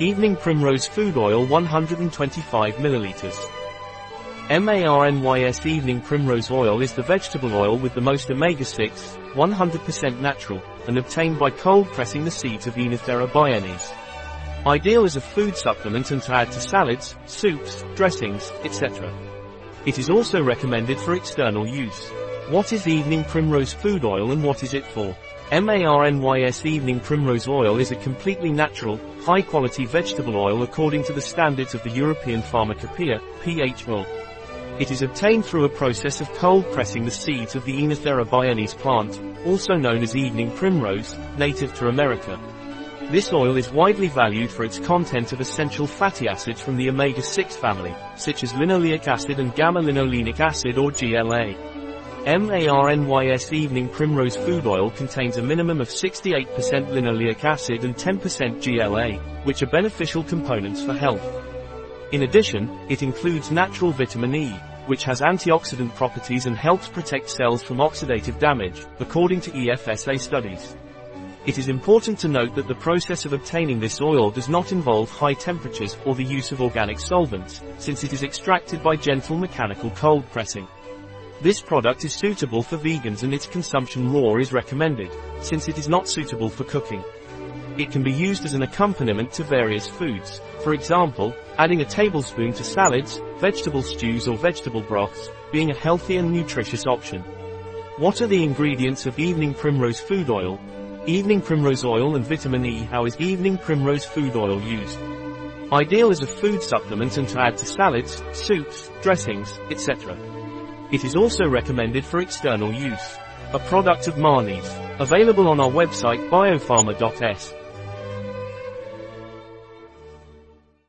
Evening Primrose Food Oil 125 ml. MARNYS Evening Primrose Oil is the vegetable oil with the most omega-6, 100% natural, and obtained by cold pressing the seeds of Oenothera biennis. Ideal as a food supplement and to add to salads, soups, dressings, etc. It is also recommended for external use. What is Evening Primrose Food Oil and what is it for? MARNYS Evening Primrose Oil is a completely natural, high-quality vegetable oil according to the standards of the European Pharmacopoeia, PHO. It is obtained through a process of cold pressing the seeds of the Oenothera biennis plant, also known as evening primrose, native to America. This oil is widely valued for its content of essential fatty acids from the omega-6 family, such as linoleic acid and gamma-linolenic acid or GLA. MARNYS Evening Primrose Food Oil contains a minimum of 68% linoleic acid and 10% GLA, which are beneficial components for health. In addition, it includes natural vitamin E, which has antioxidant properties and helps protect cells from oxidative damage, according to EFSA studies. It is important to note that the process of obtaining this oil does not involve high temperatures or the use of organic solvents, since it is extracted by gentle mechanical cold pressing. This product is suitable for vegans and its consumption raw is recommended, since it is not suitable for cooking. It can be used as an accompaniment to various foods, for example, adding a tablespoon to salads, vegetable stews or vegetable broths, being a healthy and nutritious option. What are the ingredients of evening primrose food oil, Evening primrose oil and vitamin E How is evening primrose food oil used? Ideal as a food supplement and to add to salads, soups, dressings, etc. It is also recommended for external use. A product of MARNYS. Available on our website biopharma.s.